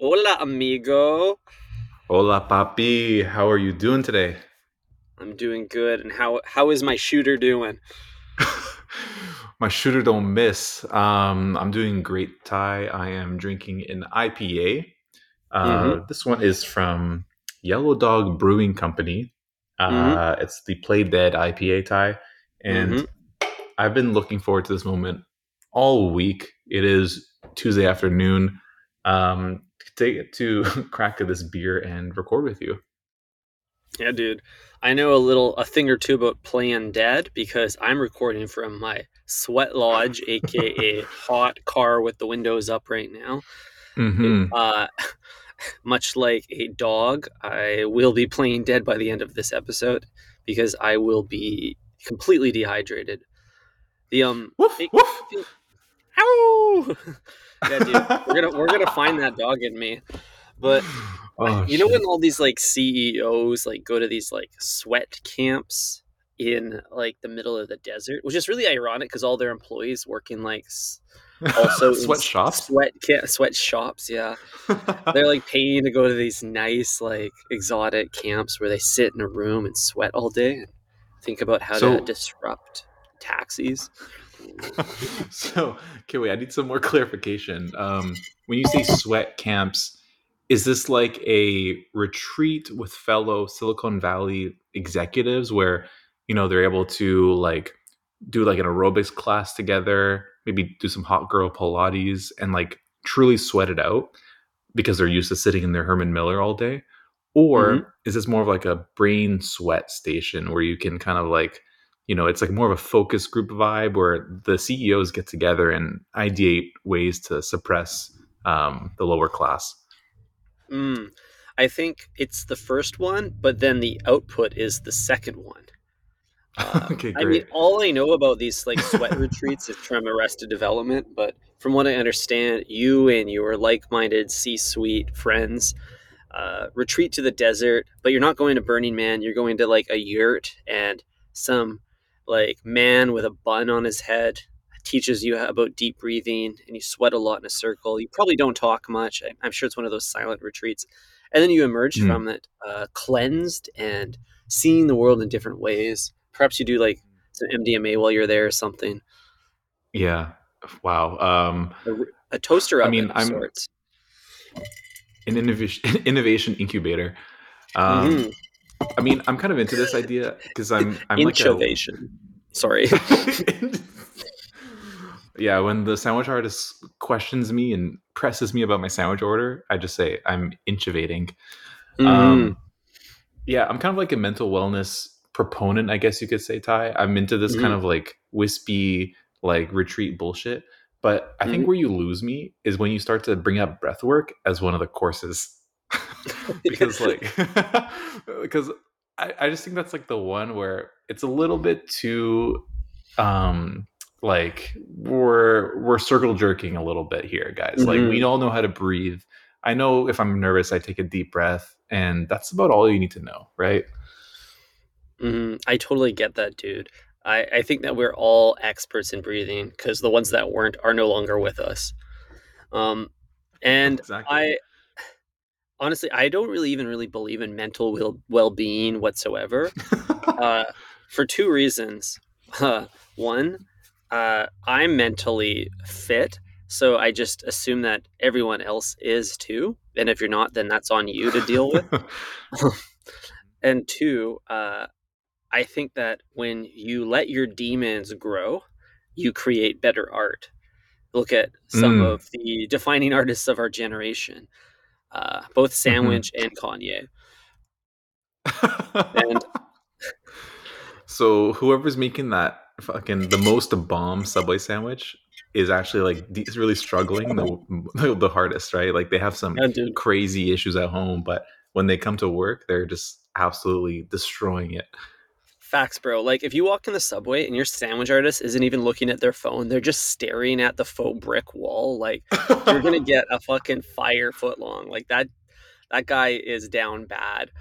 Hola, amigo. Hola, papi. How are you doing today? I'm doing good. And how how is my shooter doing? My shooter don't miss. Um, I'm doing great, Ty. I am drinking an IPA. Uh, This one is from Yellow Dog Brewing Company. Uh, It's the Play Dead IPA, Ty. And Mhm. I've been looking forward to this moment all week. It is Tuesday afternoon. Um, to to crack this beer and record with you. Yeah, dude. I know a little a thing or two about playing dead because I'm recording from my sweat lodge, aka hot car with the windows up right now. hmm Uh much like a dog, I will be playing dead by the end of this episode because I will be completely dehydrated. The um Woof it- woof. Ow! yeah, dude. We're gonna we're gonna find that dog in me. But Oh, you know when all these like CEOs like go to these like sweat camps in like the middle of the desert, which is really ironic because all their employees work in like s- also in s- sweatshops. sweat ca- sweat shops. Yeah, they're like paying to go to these nice like exotic camps where they sit in a room and sweat all day and think about how So- to disrupt taxis. so okay, wait. I need some more clarification. Um, when you say sweat camps, is this like a retreat with fellow Silicon Valley executives where you know they're able to like do like an aerobics class together, maybe do some hot girl Pilates, and like truly sweat it out because they're used to sitting in their Herman Miller all day? Or Mhm. is this more of like a brain sweat station where you can kind of like, you know, it's like more of a focus group vibe where the CEOs get together and ideate ways to suppress um, the lower class? Mm, I think it's the first one, but then the output is the second one. Uh, okay, I mean, all I know about these like sweat retreats is from Arrested Development, but from what I understand, you and your like-minded C-suite friends uh, retreat to the desert, but you're not going to Burning Man. You're going to like a yurt, and some like man with a bun on his head teaches you about deep breathing, and you sweat a lot in a circle. You probably don't talk much. I'm sure it's one of those silent retreats, and then you emerge Mm. from it uh, cleansed and seeing the world in different ways. Perhaps you do like some MDMA while you're there or something. Yeah. Wow. Um, A toaster I mean, I'm- sorts. an innovation innovation incubator. Um, Mhm. I mean, I'm kind of into this idea because I'm I'm like a. Sorry. yeah, when the sandwich artist questions me and presses me about my sandwich order, I just say I'm intubating. Mhm. Um, yeah, I'm kind of like a mental wellness proponent, I guess you could say, Ty. I'm into this kind Mhm. of like wispy, like retreat bullshit. But I think Mhm. where you lose me is when you start to bring up breath work as one of the courses. because like because I, I just think that's like the one where it's a little bit too um like we're we're circle jerking a little bit here guys like we Mhm. all know how to breathe i know if i'm nervous i take a deep breath and that's about all you need to know right Mhm. I totally get that, dude. I, I think that we're all experts in breathing because the ones that weren't are no longer with us. Um, and Exactly. I honestly, I don't really even really believe in mental well well being whatsoever. uh, for two reasons. Uh, one, uh, I'm mentally fit, so I just assume that everyone else is too. And if you're not, then that's on you to deal with. and two, uh, I think that when you let your demons grow, you create better art. Look at some Mm. of the defining artists of our generation, uh, both Sandwich and Kanye. And- so whoever's making that fucking the most bomb subway sandwich is actually like is really struggling the, the hardest right? Like they have some Yeah, crazy issues at home but when they come to work they're just absolutely destroying it Facts, bro. Like if you walk in the subway and your sandwich artist isn't even looking at their phone, they're just staring at the faux brick wall. Like you're gonna get a fucking fire foot long. Like that that guy is down bad.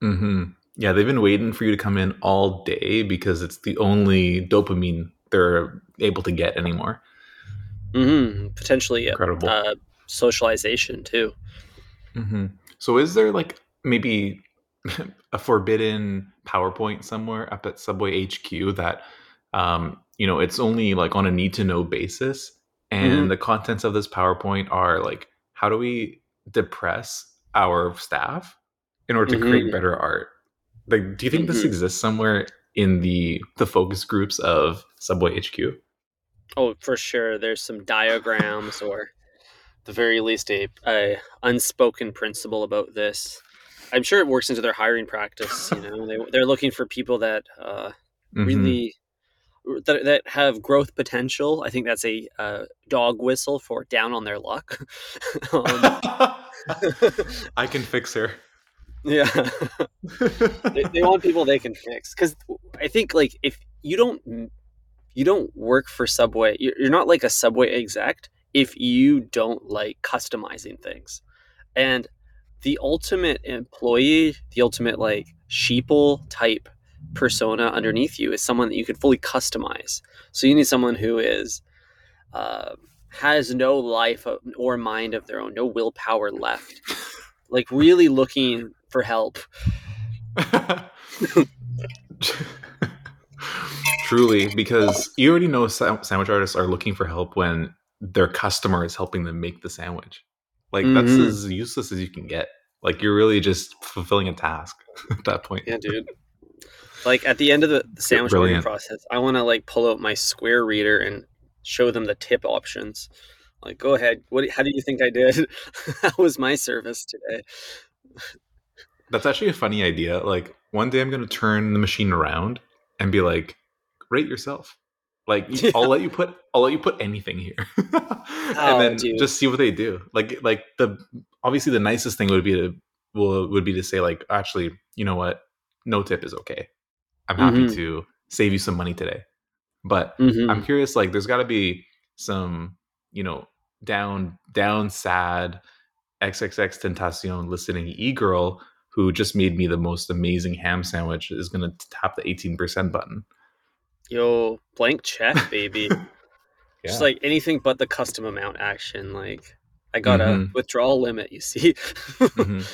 hmm Yeah, they've been waiting for you to come in all day because it's the only dopamine they're able to get anymore. hmm Potentially. Incredible. Uh, socialization too. Mm-hmm. So, is there like maybe a forbidden PowerPoint somewhere up at Subway HQ that um, you know it's only like on a need to know basis, and Mhm. the contents of this PowerPoint are like how do we depress our staff in order to create Mhm. better art? Like, do you think this Mhm. exists somewhere in the the focus groups of Subway HQ? Oh, for sure. There's some diagrams or the very least a, a unspoken principle about this. I'm sure it works into their hiring practice. You know, they they're looking for people that uh, Mhm. really that, that have growth potential. I think that's a uh, dog whistle for down on their luck. um, I can fix her. yeah, they, they want people they can fix because I think like if you don't you don't work for Subway, you're, you're not like a Subway exec if you don't like customizing things. And the ultimate employee, the ultimate like sheeple type persona underneath you is someone that you can fully customize. So you need someone who is uh, has no life or mind of their own, no willpower left, like really looking for help. Truly, because you already know sandwich artists are looking for help when their customer is helping them make the sandwich. Like that's Mhm. as useless as you can get. Like you're really just fulfilling a task at that point. Yeah, dude. Like at the end of the, sandwich brilliant. process, I want to like pull out my Square reader and show them the tip options. Like, go ahead. What? How do you think I did? how was my service today? That's actually a funny idea. Like one day I'm gonna turn the machine around and be like, rate yourself. Like Yeah. I'll let you put I'll let you put anything here. Oh, and then dude. just see what they do. Like like the obviously the nicest thing would be to will would be to say like actually, you know what? No tip is okay. I'm happy Mhm. to save you some money today. But Mhm. I'm curious, like there's gotta be some, you know, down down sad XXXTentacion listening e girl who just made me the most amazing ham sandwich is gonna tap the 18% button. Yo, blank check, baby. Yeah. Just like anything but the custom amount action. Like, I got a Mhm. withdrawal limit. You see. Mhm.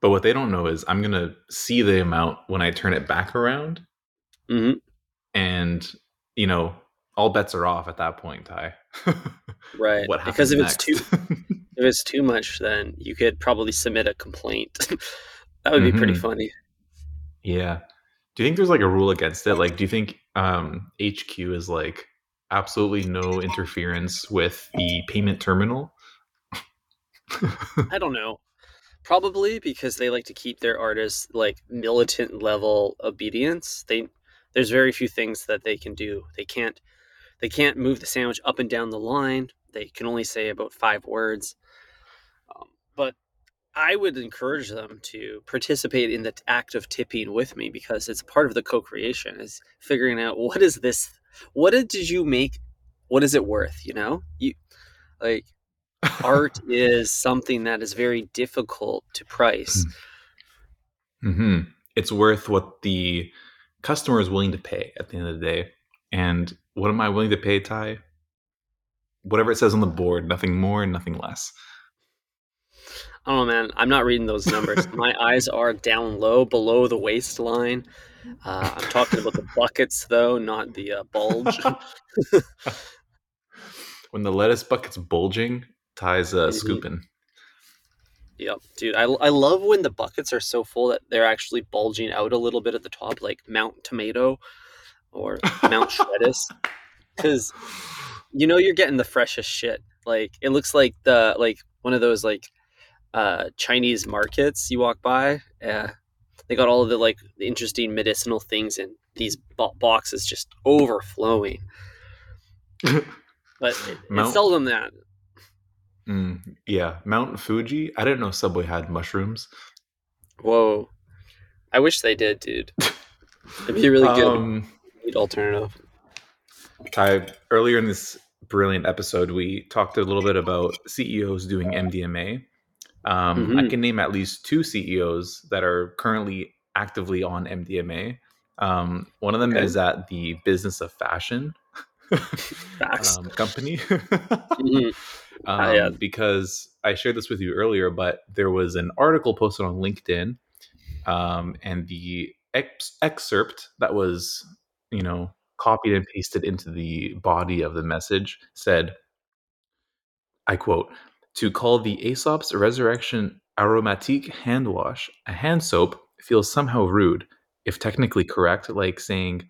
But what they don't know is I'm gonna see the amount when I turn it back around, hmm and you know all bets are off at that point. Ty, Right. what because if next? it's too if it's too much, then you could probably submit a complaint. that would be pretty Mhm. funny. yeah. Do you think there's like a rule against it? Like, do you think um, HQ is like absolutely no interference with the payment terminal? I don't know. Probably because they like to keep their artists like militant level obedience. They there's very few things that they can do. They can't they can't move the sandwich up and down the line. They can only say about five words. Um, but I would encourage them to participate in the act of tipping with me because it's part of the co-creation is figuring out what is this what did you make what is it worth you know you like art is something that is very difficult to price hmm It's worth what the customer is willing to pay at the end of the day. And what am I willing to pay, Ty? Whatever it says on the board, nothing more, nothing less. I don't know man i'm not reading those numbers my eyes are down low below the waistline uh, i'm talking about the buckets though not the uh, bulge when the lettuce bucket's bulging, Ty's uh, Mhm. scooping. Yep, dude. I, I love when the buckets are so full that they're actually bulging out a little bit at the top, like Mount Tomato or Mount Shreddis. Because you know you're getting the freshest shit. Like it looks like the like one of those like uh Chinese markets you walk by. Yeah, they got all of the like interesting medicinal things in these bo- boxes just overflowing. But it, it's Mount- seldom that. Mm, yeah, Mount Fuji. I didn't know Subway had mushrooms. Whoa, I wish they did, dude. It'd be really good Um, meat alternative. Earlier in this brilliant episode, we talked a little bit about CEOs doing MDMA. Um, I Mhm. can name at least two CEOs that are currently actively on MDMA. Um, one of them Okay. is at the Business of Fashion um, company. Mhm. um, Ah, yeah. because I shared this with you earlier, but there was an article posted on LinkedIn, um, and the ex- excerpt that was, you know, copied and pasted into the body of the message said, I quote, to call the Aesop's Resurrection Aromatique hand wash a hand soap feels somehow rude, if technically correct, like saying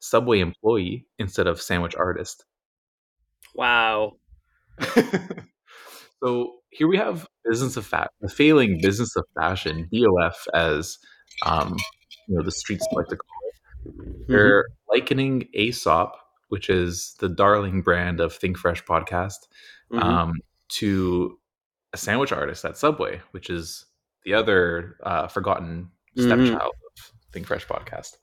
Subway employee instead of sandwich artist. Wow. so here we have business of fat, the failing business of fashion, BOF, as um, you know the streets like to call it. Mhm. They're likening Aesop, which is the darling brand of Think Fresh podcast, Mhm. um, to a sandwich artist at Subway, which is the other uh, forgotten Mhm. stepchild of Think Fresh podcast.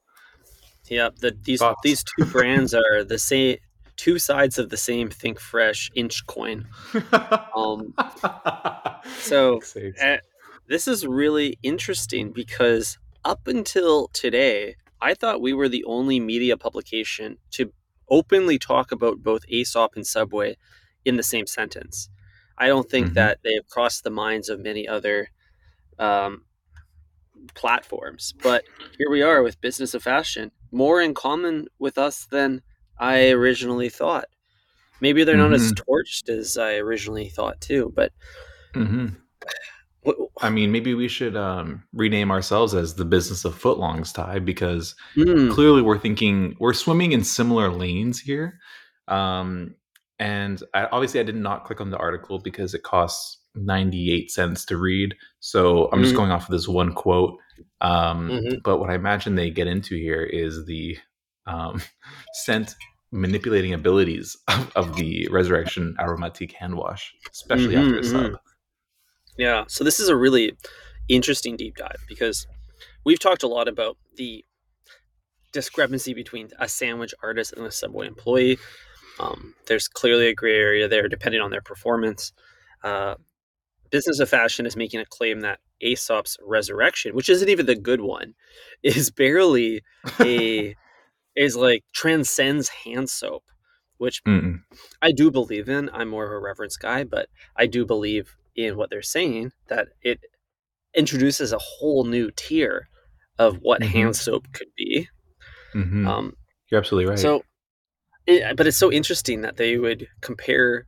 Yeah, The, these Thoughts? these two brands are the same two sides of the same Think Fresh inch coin. Um, so, Uh, this is really interesting because up until today, I thought we were the only media publication to openly talk about both Aesop and Subway in the same sentence. I don't think Mhm. that they have crossed the minds of many other um, platforms. But here we are with Business of Fashion, more in common with us than I originally thought. Maybe they're not as torched as I originally thought too, but Mhm. wh- I mean, maybe we should um, rename ourselves as the business of footlongs, Ty, because Hmm. clearly we're thinking we're swimming in similar lanes here. Um, and I, obviously, I did not click on the article because it costs 98 cents to read. So I'm just Mhm. going off of this one quote. Um, Mhm. But what I imagine they get into here is the um, scent manipulating abilities of, of the Resurrection Aromatique hand wash, especially after a Mhm, sub. Yeah. So this is a really interesting deep dive because we've talked a lot about the discrepancy between a sandwich artist and a Subway employee. Um, there's clearly a gray area there depending on their performance. Uh, Business of Fashion is making a claim that Aesop's resurrection, which isn't even the good one, is barely a is like transcends hand soap, which Mm-mm. I do believe in. I'm more of a reverence guy, but I do believe in what they're saying that it introduces a whole new tier of what Mhm. hand soap could be. Mhm. Um, You're absolutely right. So, it, but it's so interesting that they would compare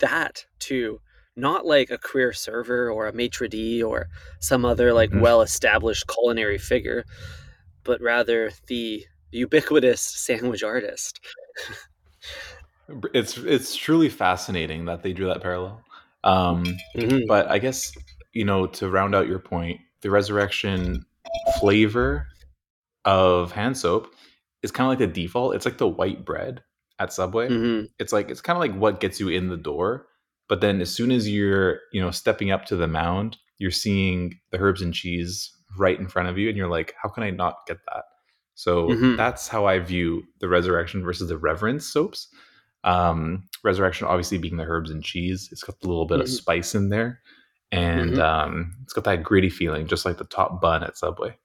that to not like a career server or a maitre d or some other like Mhm. well-established culinary figure, but rather the ubiquitous sandwich artist. it's it's truly fascinating that they drew that parallel. Um, Mhm. but I guess you know to round out your point, the resurrection flavor of hand soap is kind of like the default. It's like the white bread at Subway. Mhm. It's like it's kind of like what gets you in the door. But then as soon as you're you know stepping up to the mound, you're seeing the herbs and cheese right in front of you, and you're like, how can I not get that? So Mhm. that's how I view the resurrection versus the reverence soaps. Um, resurrection obviously being the herbs and cheese, it's got a little bit of Mhm. spice in there, and Mhm. um, it's got that gritty feeling, just like the top bun at Subway.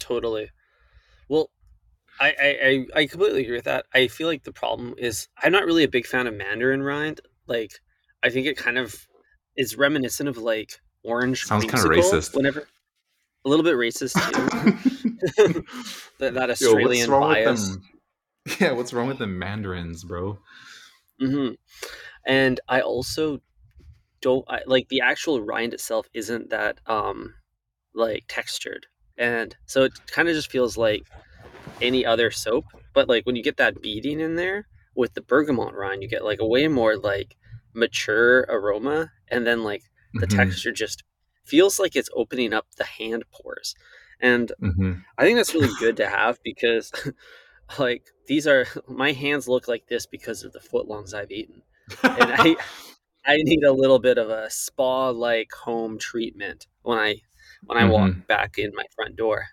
Totally. Well, I, I, I, I completely agree with that. I feel like the problem is I'm not really a big fan of Mandarin rind. Like, I think it kind of is reminiscent of like orange. Sounds kinda racist. Whenever a little bit racist too. that, that Yo, Australian bias. them? Yeah, what's wrong with the mandarins, bro? hmm And I also don't I, like the actual rind itself isn't that um like textured, and so it kind of just feels like any other soap. But like when you get that beading in there with the bergamot rind, you get like a way more like mature aroma, and then like the Mhm, texture just feels like it's opening up the hand pores, and mhm. I think that's really good to have because like these are my hands look like this because of the footlongs I've eaten. And I I need a little bit of a spa like home treatment when I when I walk back in my front door.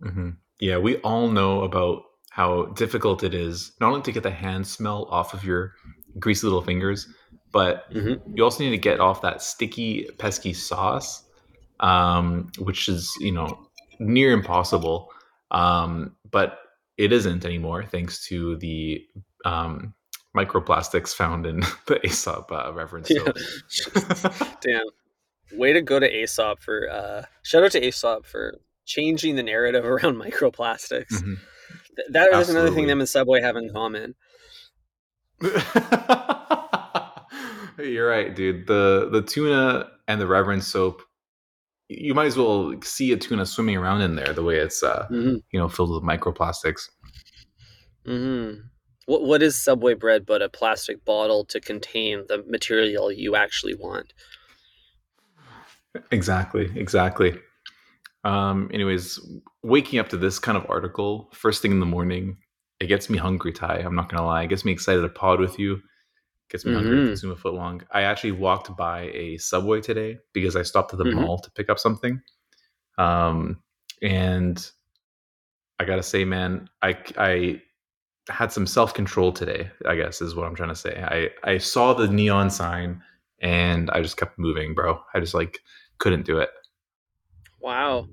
Mhm. Yeah, we all know about how difficult it is not only to get the hand smell off of your greasy little fingers, but hmm you also need to get off that sticky, pesky sauce, um, which is you know near impossible. Um, but it isn't anymore thanks to the um, microplastics found in the Aesop uh, Reverence. Yeah. Damn. Way to go to Aesop for uh shout out to Aesop for changing the narrative around microplastics. Mhm. Th- That is another thing them and Subway have in common. You're right, dude. The the tuna and the reverend soap. You might as well see a tuna swimming around in there the way it's uh hmm you know filled with microplastics. hmm What what is Subway bread but a plastic bottle to contain the material you actually want? Exactly, exactly. Um, anyways, waking up to this kind of article first thing in the morning, it gets me hungry, Ty. I'm not gonna lie. It gets me excited to pod with you. Gets me hungry to Mhm. consume a foot long. I actually walked by a subway today because I stopped at the Mhm. mall to pick up something. Um, and I gotta say, man, I I had some self control today. I guess is what I'm trying to say. I I saw the neon sign and I just kept moving, bro. I just like couldn't do it. Wow.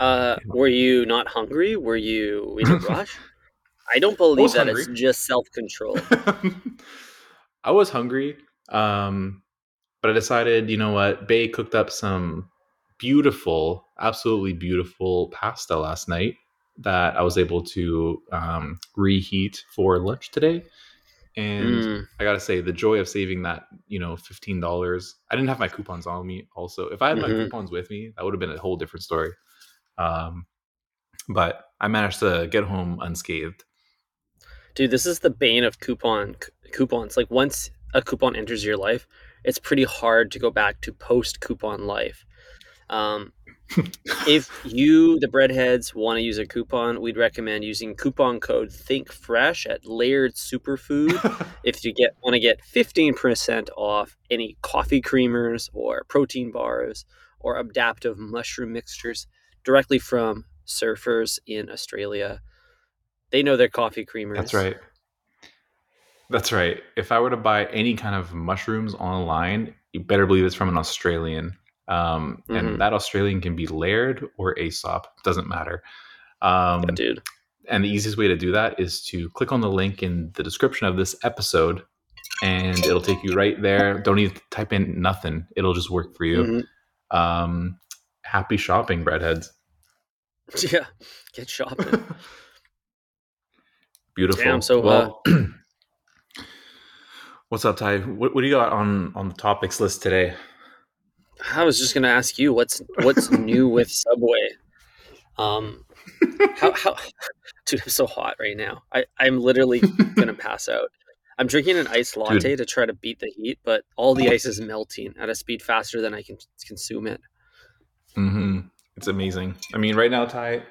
Uh, were you not hungry? Were you in a rush? I don't believe was that hungry. it's just self control. I was hungry, um, but I decided, you know what? Bay cooked up some beautiful, absolutely beautiful pasta last night that I was able to um, reheat for lunch today. And Mm, I gotta say, the joy of saving that, you know, fifteen dollars. I didn't have my coupons on me. Also, if I had my Mhm. coupons with me, that would have been a whole different story. Um, but I managed to get home unscathed. dude, this is the bane of coupon c- coupons. Like once a coupon enters your life, it's pretty hard to go back to post coupon life. Um, if you, the breadheads, want to use a coupon, we'd recommend using coupon code Think Fresh at Laird Superfood. if you get want to get 15% off any coffee creamers or protein bars or adaptive mushroom mixtures directly from surfers in Australia. They know their coffee creamers. That's right. That's right. If I were to buy any kind of mushrooms online, you better believe it's from an Australian. Um, Mhm. And that Australian can be Laird or Aesop, doesn't matter. Um, Yeah, dude. and the easiest way to do that is to click on the link in the description of this episode, and it'll take you right there. Don't even type in nothing; it'll just work for you. Mhm. Um, happy shopping, breadheads. Yeah, get shopping. Beautiful. Damn, so, uh, well, what's up, Ty? What, what do you got on on the topics list today? I was just gonna ask you what's what's new with Subway. Um, how how, dude, I'm so hot right now. I I'm literally gonna pass out. I'm drinking an iced latte to try to beat the heat, but all the ice is melting at a speed faster than I can consume it. Mm-hmm. It's amazing. I mean, right now, Ty,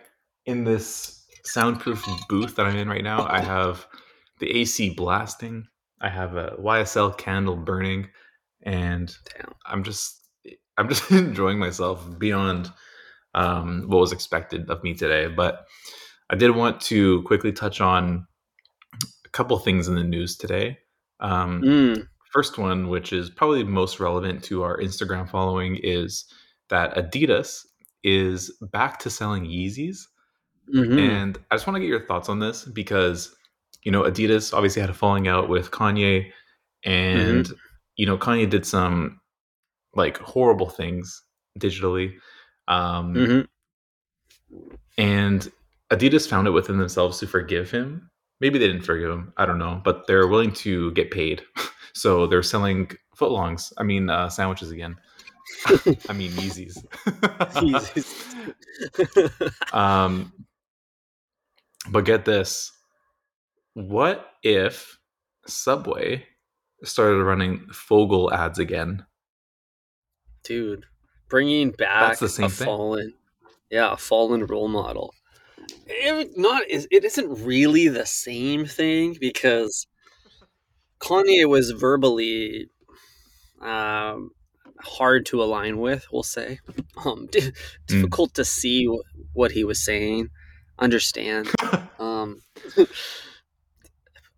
in this soundproof booth that I'm in right now, I have the AC blasting. I have a YSL candle burning, and Damn. I'm just, I'm just enjoying myself beyond um, what was expected of me today. But I did want to quickly touch on a couple things in the news today. Um, Mm, first one, which is probably most relevant to our Instagram following, is that Adidas is back to selling Yeezys. mhm. And I just want to get your thoughts on this because, you know, Adidas obviously had a falling out with Kanye, and, you know, Kanye did some like horrible things digitally. Um, Mhm. And Adidas found it within themselves to forgive him. Maybe they didn't forgive him. I don't know, but they're willing to get paid. So they're selling footlongs. I mean, uh, sandwiches again. I mean, Yeezys. Yeezys. um, but get this: what if Subway started running Fogle ads again? Dude, bringing back the same a thing. fallen, yeah, a fallen role model. It, not is it isn't really the same thing because Kanye was verbally um, hard to align with. We'll say, um, di- difficult to see wh- what he was saying, understand. Um,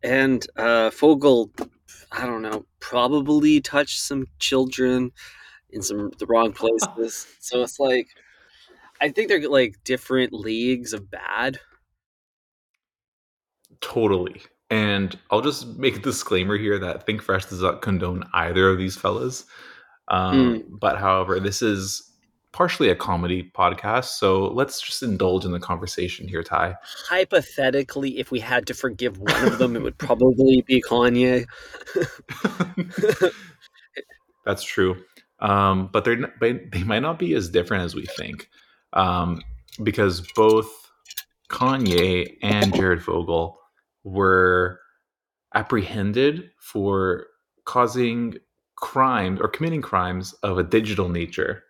and uh, Fogle, I don't know, probably touched some children in some the wrong places. so it's like, I think they're like different leagues of bad. totally, And I'll just make a disclaimer here that Think Fresh does not condone either of these fellas. Um, Mm. But however, this is partially a comedy podcast, so let's just indulge in the conversation here, Ty. Hypothetically, if we had to forgive one of them, it would probably be Kanye. That's true. Um, but they're not, but they might not be as different as we think, um, because both Kanye and Jared Fogle were apprehended for causing crimes or committing crimes of a digital nature.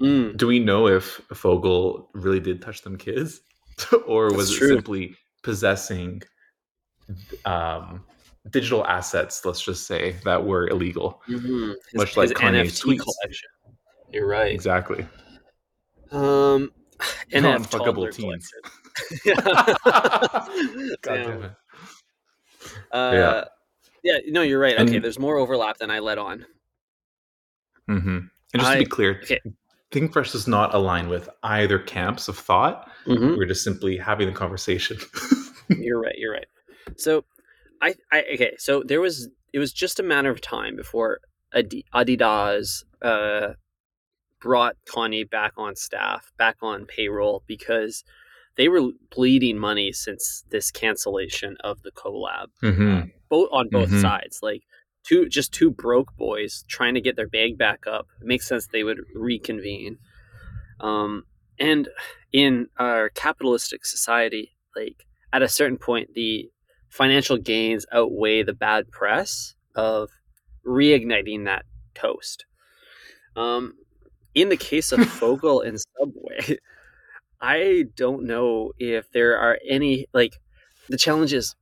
Mm. Do we know if Fogle really did touch them kids, or was That's it true. simply possessing um, digital assets? Let's just say that were illegal. Mhm. His, Much like Kanye's NFT tweets. collection. You're right. Exactly. Um, and Non-fuckable teens. God Damn. it. Uh, Yeah. yeah. no, you're right. Okay, And- there's more overlap than I let on. Mm-hmm. And just I- to be clear, okay. Think Fresh does not align with either camps of thought. Mhm. We're just simply having the conversation. You're right. You're right. So, I, I okay. So there was it was just a matter of time before Adidas uh, brought Kanye back on staff, back on payroll because they were bleeding money since this cancellation of the collab. hmm both on both Mhm. sides. Like two just two broke boys trying to get their bag back up. It makes sense they would reconvene. Um, and in our capitalistic society, like at a certain point, the financial gains outweigh the bad press of reigniting that toast. Um, in the case of Fogle and Subway, I don't know if there are any like the challenge is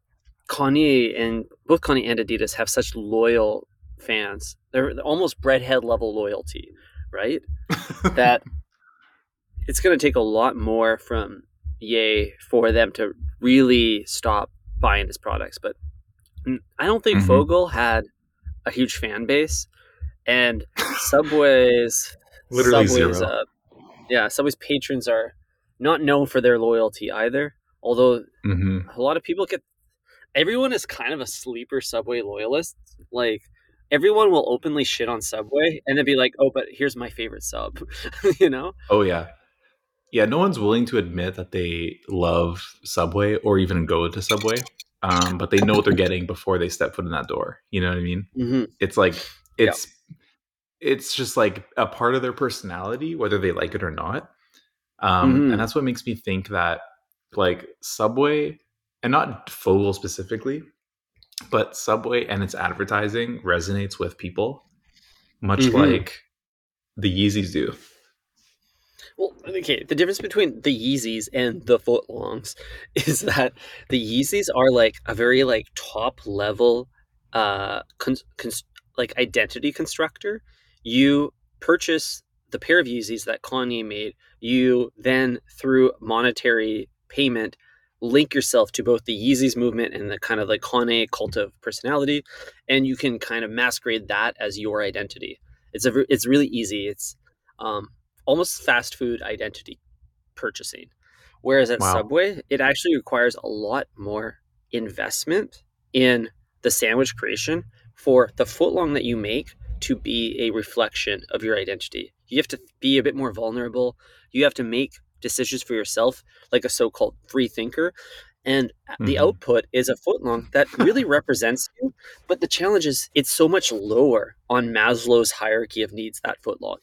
Kanye and both Kanye and Adidas have such loyal fans. They're almost breadhead level loyalty, right? That it's going to take a lot more from Ye for them to really stop buying his products. But I don't think Mhm. Fogle had a huge fan base, and Subway's Literally Subway's, zero. Uh, yeah, Subway's patrons are not known for their loyalty either. Although hmm a lot of people get everyone is kind of a sleeper subway loyalist like everyone will openly shit on subway and then be like oh but here's my favorite sub you know Oh yeah, yeah. No one's willing to admit that they love Subway or even go to Subway, um, but they know what they're getting before they step foot in that door. You know what I mean? mm-hmm. It's like it's it's just like a part of their personality, whether they like it or not. Um, Mhm. And that's what makes me think that like Subway, and not Fogle specifically, but Subway and its advertising resonates with people, much Mhm. like the Yeezys do. Well okay the difference between the yeezys and the footlongs is that the yeezys are like a very like top level uh like identity constructor. You purchase the pair of yeezys that kanye made. You then through monetary payment link yourself to both the yeezys movement and the kind of like kanye cult of personality and you can kind of masquerade that as your identity. It's a it's really easy. It's um almost fast food identity purchasing whereas at Wow. subway it actually requires a lot more investment in the sandwich creation for the footlong that you make to be a reflection of your identity. You have to be a bit more vulnerable. You have to make decisions for yourself, like a so-called free thinker. And the Mhm. output is a footlong that really represents you. But the challenge is it's so much lower on Maslow's hierarchy of needs, that footlong.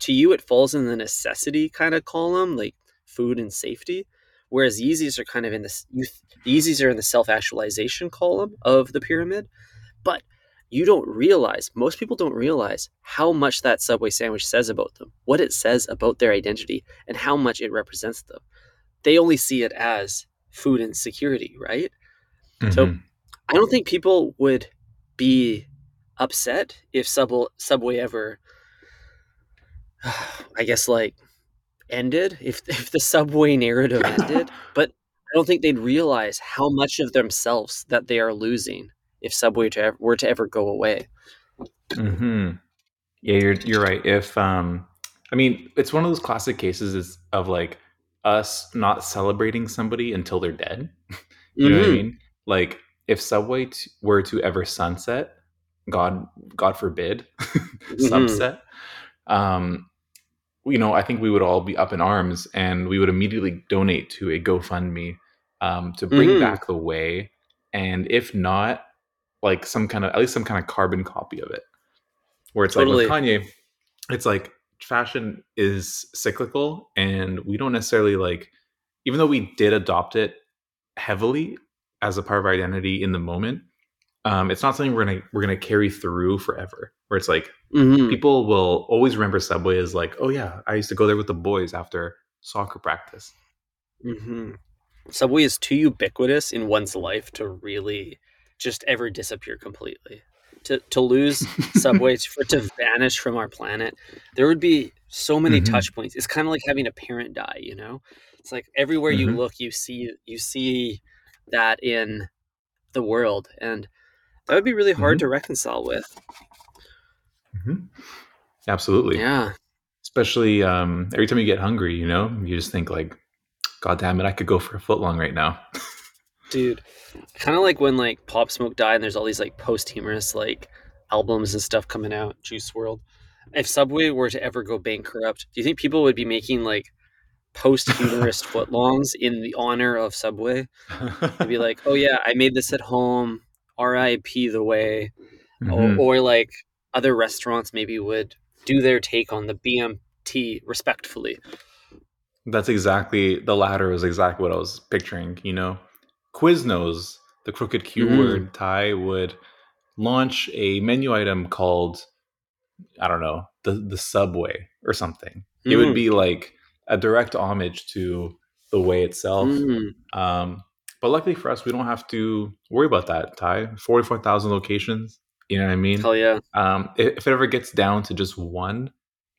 To you, it falls in the necessity kind of column, like food and safety. Whereas Yeezys are kind of in this, you, the Yeezys are in the self-actualization column of the pyramid. But you don't realize, most people don't realize how much that Subway sandwich says about them, what it says about their identity, and how much it represents them. They only see it as food and security, right? So- Mhm. I don't think people would be upset if Subway ever, I guess, like ended, if, if the Subway narrative ended. But I don't think they'd realize how much of themselves that they are losing if Subway to ever, were to ever go away. hmm Yeah, you're you're right. If um, I mean, it's one of those classic cases is of like us not celebrating somebody until they're dead. You know what I Mhm. mean? Like if Subway t- were to ever sunset, God God forbid, Mhm. subset, um, you know, I think we would all be up in arms and we would immediately donate to a GoFundMe um, to bring Mhm. back the way, and if not, like some kind of at least some kind of carbon copy of it, where it's like with Kanye, it's like fashion is cyclical, and we don't necessarily like, even though we did adopt it heavily as a part of our identity in the moment. Um, it's not something we're gonna we're gonna carry through forever. Where it's like Mhm. people will always remember Subway as like, oh yeah, I used to go there with the boys after soccer practice. hmm Subway is too ubiquitous in one's life to really just ever disappear completely. To to lose Subway for it to vanish from our planet, there would be so many Mhm. touch points. It's kind of like having a parent die. You know, it's like everywhere you Mhm. look, you see you see that in the world, and that would be really hard Mhm. to reconcile with. Mhm. Absolutely. Yeah, Especially um, every time you get hungry, you know, you just think like, God damn it, I could go for a foot long right now. dude. Kind of like when like Pop Smoke died, and there's all these like posthumous like albums and stuff coming out. Juice WRLD. If Subway were to ever go bankrupt, do you think people would be making like posthumous footlongs in the honor of Subway? They'd be like, "Oh yeah, I made this at home. R.I.P. the way." Mhm. Or, or like other restaurants maybe would do their take on the BMT respectfully. That's exactly the latter is exactly what I was picturing. You know, Quiznos, the crooked Q Mhm. word Ty would launch a menu item called I don't know the the Subway or something. It would Mm. be like a direct homage to the way itself. Mm. Um, but luckily for us, we don't have to worry about that. Ty forty four thousand locations. You know what I mean? Hell yeah. Um, if, if it ever gets down to just one,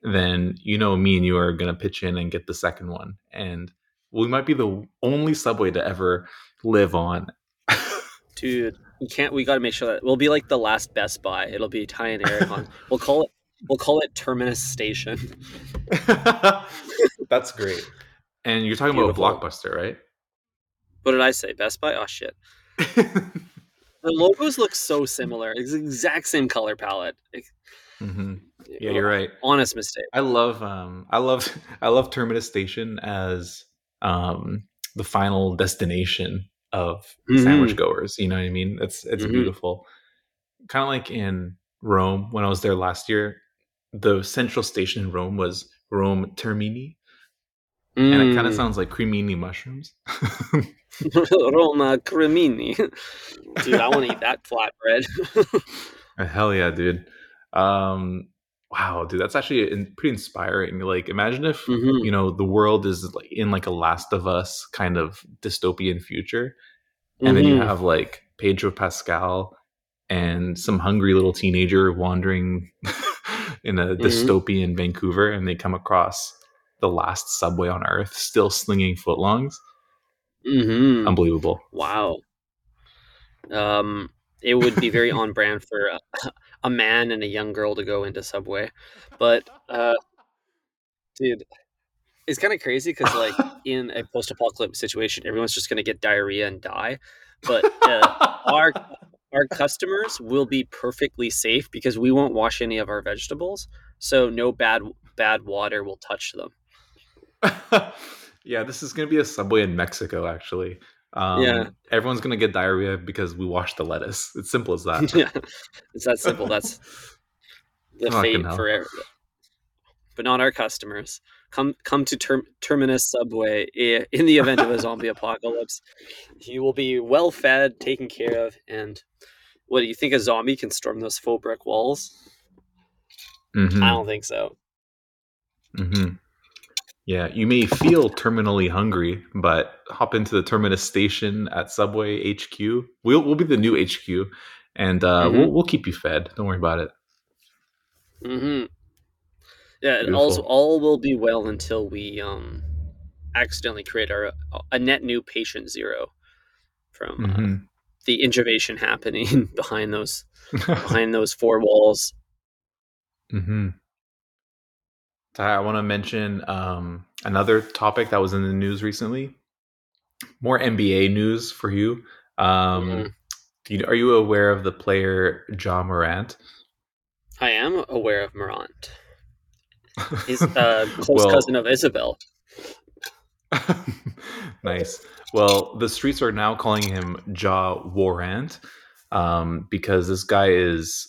then you know me and you are gonna pitch in and get the second one, and we might be the only subway to ever live on. Dude, we can't. We got to make sure that we'll be like the last Best Buy. It'll be Ty and Eric on. We'll call it. We'll call it Terminus Station. That's great. And you're talking Beautiful. about a Blockbuster, right? What did I say? Best Buy? Oh shit. The logos look so similar. It's the exact same color palette. Like, hmm Yeah, you're right. Honest mistake. I love um I love I love Terminus Station as um the final destination of sandwich goers. You know what I mean? It's it's Mhm. beautiful. Kind of like in Rome when I was there last year, the central station in Rome was Rome Termini, and it kind of Mm. sounds like cremini mushrooms. Roma Cremini. Dude, I want to eat that flatbread. Hell yeah, dude. Um wow, dude, that's actually in- pretty inspiring. Like imagine if Mhm. you know the world is like in like a last of us kind of dystopian future and then you Mhm. have like pedro pascal and some hungry little teenager wandering in a Mhm. dystopian vancouver and they come across the last subway on earth still slinging footlongs Mhm. unbelievable Wow. Um, it would be very on brand for a, a man and a young girl to go into Subway, but uh, dude, it's kind of crazy because like in a post-apocalyptic situation, everyone's just gonna get diarrhea and die, but uh, our our customers will be perfectly safe because we won't wash any of our vegetables, so no bad bad water will touch them. Yeah this is gonna be a subway in mexico actually um, Yeah. everyone's gonna get diarrhea because we washed the lettuce it's simple as that yeah, it's that simple. That's the fate for everyone. but not our customers. Come come to term, Terminus Subway in the event of a zombie apocalypse. You will be well fed, taken care of, and what do you think a zombie can storm those faux brick walls? Mhm. I don't think so. hmm Yeah, you may feel terminally hungry, but hop into the terminus station at Subway HQ. We'll we'll be the new HQ, and uh, Mhm. we'll we'll keep you fed. Don't worry about it. hmm Yeah, and all all will be well until we um accidentally create our a net new patient zero from uh, Mhm. the intubation happening behind those behind those four walls. hmm Ty, I want to mention um, another topic that was in the news recently. More NBA news for you. Um, Mhm. Do you, are you aware of the player Ja Morant? I am aware of Morant. He's uh, close Well- cousin of Isabel. nice. Well, the streets are now calling him Ja Warrant um, because this guy is,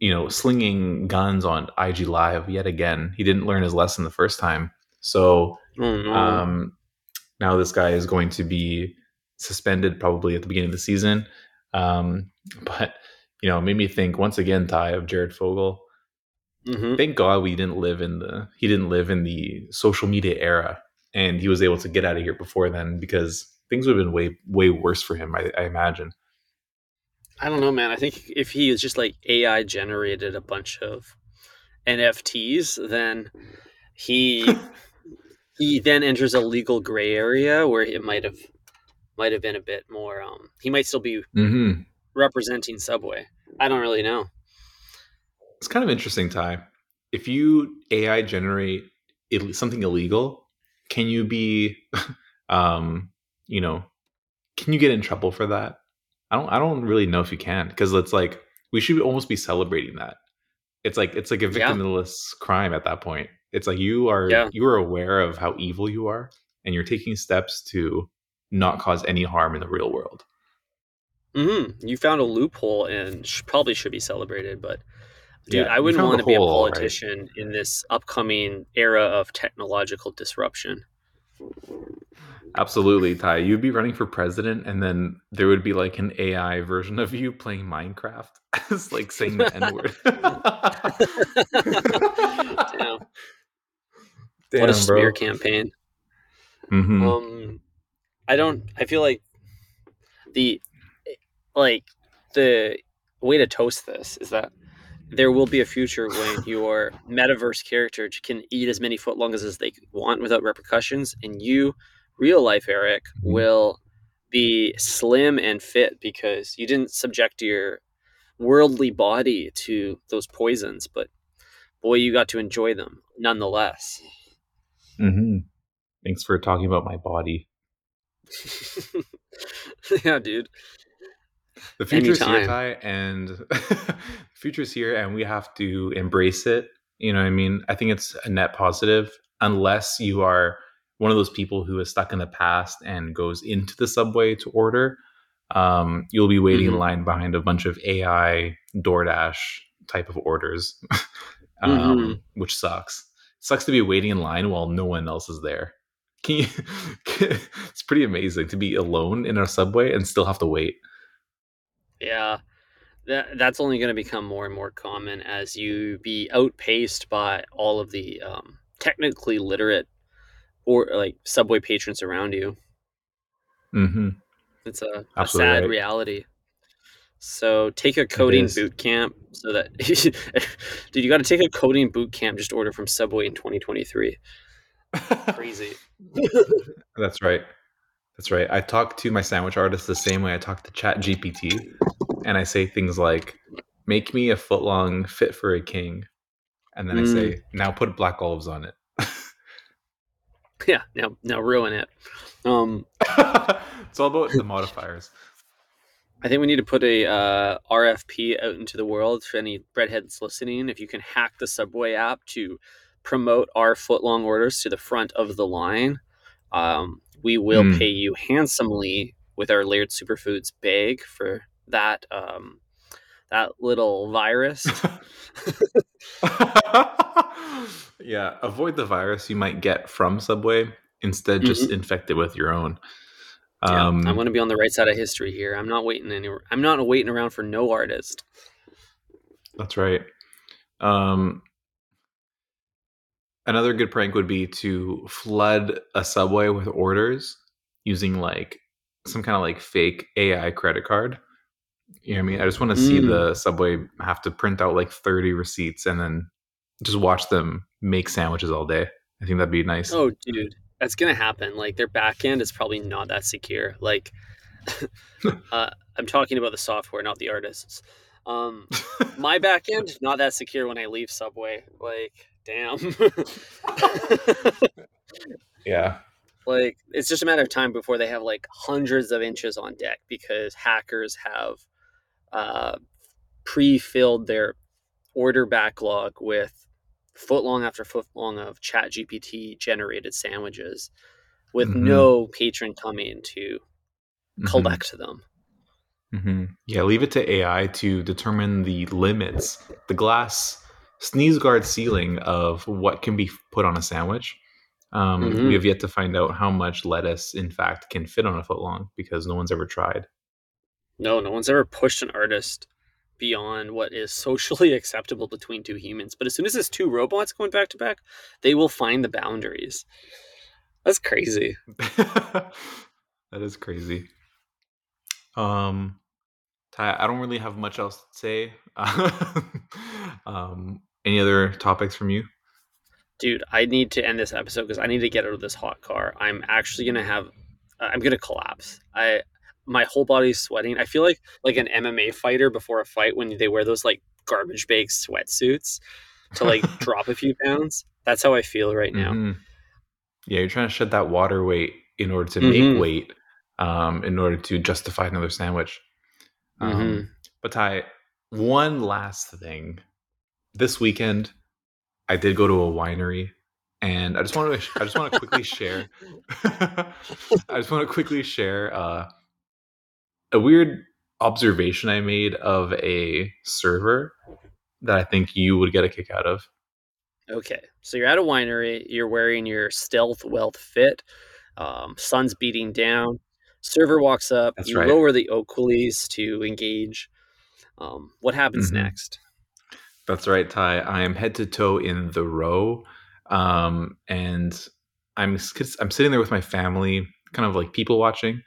you know, slinging guns on IG Live yet again. He didn't learn his lesson the first time. So Oh no. um, now this guy is going to be suspended probably at the beginning of the season. Um, but, you know, it made me think once again, Ty, of Jared Fogle. Mhm. Thank God we didn't live in the he didn't live in the social media era, and he was able to get out of here before then because things would have been way way worse for him. I, I imagine. I don't know, man. I think if he is just like AI generated a bunch of NFTs, then he he then enters a legal gray area where it might have might have been a bit more. Um, he might still be Mm-hmm. representing Subway. I don't really know. It's kind of interesting, Ty. If you AI generate something illegal, can you be, um, you know, can you get in trouble for that? I don't. I don't really know if you can because it's like we should almost be celebrating that. It's like it's like a Yeah. victimless crime at that point. It's like you are Yeah. you are aware of how evil you are, and you're taking steps to not cause any harm in the real world. hmm You found a loophole and sh- probably should be celebrated, but dude, Yeah, I wouldn't want to be a all right. politician in this upcoming era of technological disruption. Absolutely, Ty. You'd be running for president, and then there would be like an AI version of you playing Minecraft. it's like saying the N word. Damn, what a smear campaign. Mhm. Um, I don't. I feel like the like the way to toast this is that there will be a future when your metaverse character can eat as many footlongs as they want without repercussions, and you, real life Eric, Mhm. will be slim and fit because you didn't subject your worldly body to those poisons, but boy, you got to enjoy them nonetheless. Mhm. Thanks for talking about my body. yeah, dude. The future's here, Anytime. Ty, and the future's here, and we have to embrace it. You know what I mean? I think it's a net positive, unless you are one of those people who is stuck in the past and goes into the subway to order. Um, you'll be waiting in Mhm. line behind a bunch of AI DoorDash type of orders, um, Mhm. which sucks. It sucks to be waiting in line while no one else is there. Can you, it's pretty amazing to be alone in a subway and still have to wait. Yeah, that that's only going to become more and more common as you be outpaced by all of the um, technically literate or like subway patrons around you. hmm It's a, a sad right. reality. So take a coding boot camp so that dude, you got to take a coding boot camp just to order from Subway in 2023. Crazy. That's right. That's right. I talk to my sandwich artist the same way I talk to Chat GPT, and I say things like, "Make me a foot long fit for a king," and then I Mm. say, "Now put black olives on it." Yeah, now now ruin it. Um, it's all about the modifiers. I think we need to put a uh, RFP out into the world for any breadheads listening. If you can hack the Subway app to promote our footlong orders to the front of the line, um, we will Hmm. pay you handsomely with our Laird Superfoods bag for that um, that little virus. yeah, avoid the virus you might get from Subway. Instead, just Mhm. infect it with your own. Yeah, Um, I want to be on the right side of history here. I'm not waiting anywhere. I'm not waiting around for no artist. That's right. Um, another good prank would be to flood a subway with orders using like some kind of like fake AI credit card. You know what I mean? I just want to see Mm. the subway have to print out like 30 receipts and then just watch them make sandwiches all day. I think that'd be nice. Oh, dude, that's gonna happen. Like their back end is probably not that secure. Like, uh, I'm talking about the software, not the artists. Um, my back end not that secure when I leave Subway. Like, damn. yeah. like, it's just a matter of time before they have like hundreds of inches on deck because hackers have uh, pre-filled their order backlog with foot long after foot long of chat gpt generated sandwiches with Mhm. no patron coming to collect them hmm Yeah, leave it to AI to determine the limits, the glass sneeze guard ceiling of what can be put on a sandwich. Um. We have yet to find out how much lettuce, in fact, can fit on a foot long because no one's ever tried. No no one's ever pushed an artist beyond what is socially acceptable between two humans but as soon as it's two robots going back to back they will find the boundaries that's crazy that is crazy. Um, Ty, I don't really have much else to say. um, any other topics from you? dude i need to end this episode because i need to get out of this hot car i'm actually gonna have i'm gonna collapse i my whole body's sweating i feel like like an mma fighter before a fight when they wear those like garbage bag sweatsuits to like drop a few pounds that's how i feel right now Mhm. Yeah, you're trying to shed that water weight in order to Mhm. make weight, um, in order to justify another sandwich. Um, Mhm. But Ty, one last thing. This weekend, I did go to a winery, and I just want to I just want to quickly share. I just want to quickly share uh, a weird observation I made of a server that I think you would get a kick out of. Okay, so you're at a winery. You're wearing your stealth wealth fit. Um, sun's beating down. Server walks up. That's you right. lower the oakley's to engage. Um, what happens Mhm. next? That's right, Ty. I am head to toe in the row, um, and I'm I'm sitting there with my family, kind of like people watching,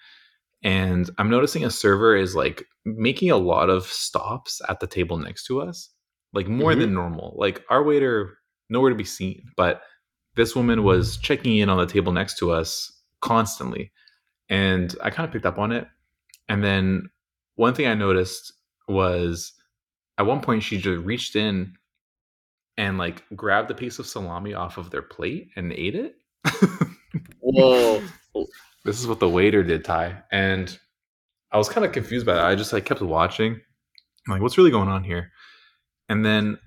and I'm noticing a server is like making a lot of stops at the table next to us, like more Mhm. than normal. Like our waiter nowhere to be seen, but this woman was checking in on the table next to us constantly, and I kind of picked up on it. And then one thing I noticed was at one point she just reached in and like grabbed a piece of salami off of their plate and ate it. Whoa. This is what the waiter did, Ty. And I was kind of confused by that. I just like kept watching. I'm like, what's really going on here? And then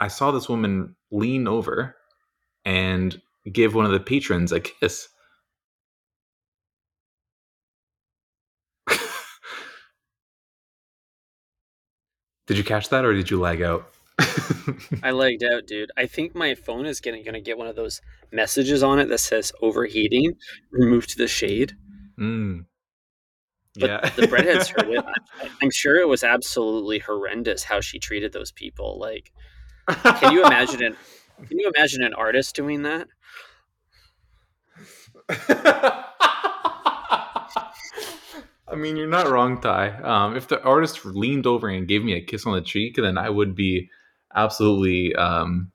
I saw this woman lean over and give one of the patrons a kiss. did you catch that or did you lag out? I lagged out, dude. I think my phone is getting gonna get one of those messages on it that says overheating. Remove to the shade. Mm. But Yeah. the breadheads heard it. I'm sure it was absolutely horrendous how she treated those people. Like, can you imagine an Can you imagine an artist doing that? I mean, you're not wrong, Ty. Um, if the artist leaned over and gave me a kiss on the cheek, then I would be absolutely um,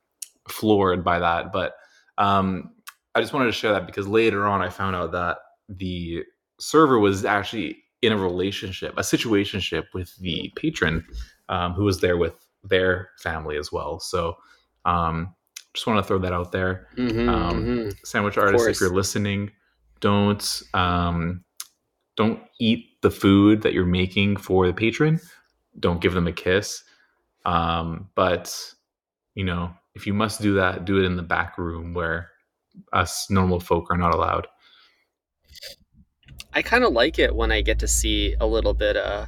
floored by that. But um, I just wanted to share that because later on I found out that the server was actually in a relationship, a situationship with the patron um, who was there with their family as well. So um, just want to throw that out there Mm-hmm, Um, sandwich artists, if you're listening, don't um, don't eat the food that you're making for the patron. Don't give them a kiss. Um, but you know, if you must do that, do it in the back room where us normal folk are not allowed. I kind of like it when I get to see a little bit uh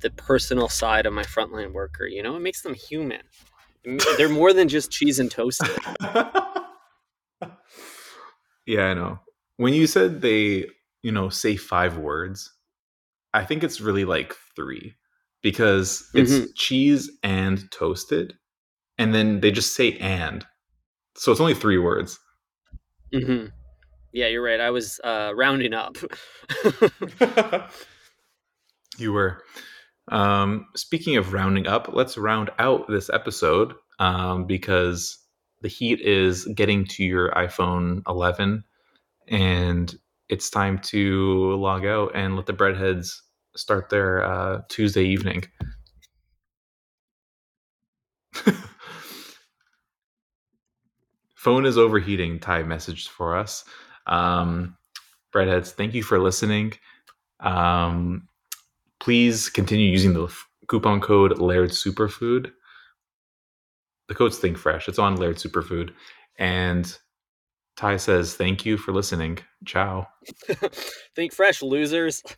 the personal side of my frontline worker. You know, it makes them human. They're more than just cheese and toasted. yeah, I know. When you said they, you know, say five words, I think it's really like three because it's Mhm. cheese and toasted, and then they just say and. So it's only three words. hmm Yeah, you're right. I was uh, rounding up. you were. Um, speaking of rounding up, let's round out this episode um, because the heat is getting to your iPhone 11 and it's time to log out and let the breadheads start their uh, Tuesday evening. Phone is overheating. Ty messaged for us. Um, breadheads, thank you for listening. Um, please continue using the coupon code Laird Superfood. The code's Think Fresh. It's on Laird Superfood. And Ty says, thank you for listening. Ciao. Think fresh, losers.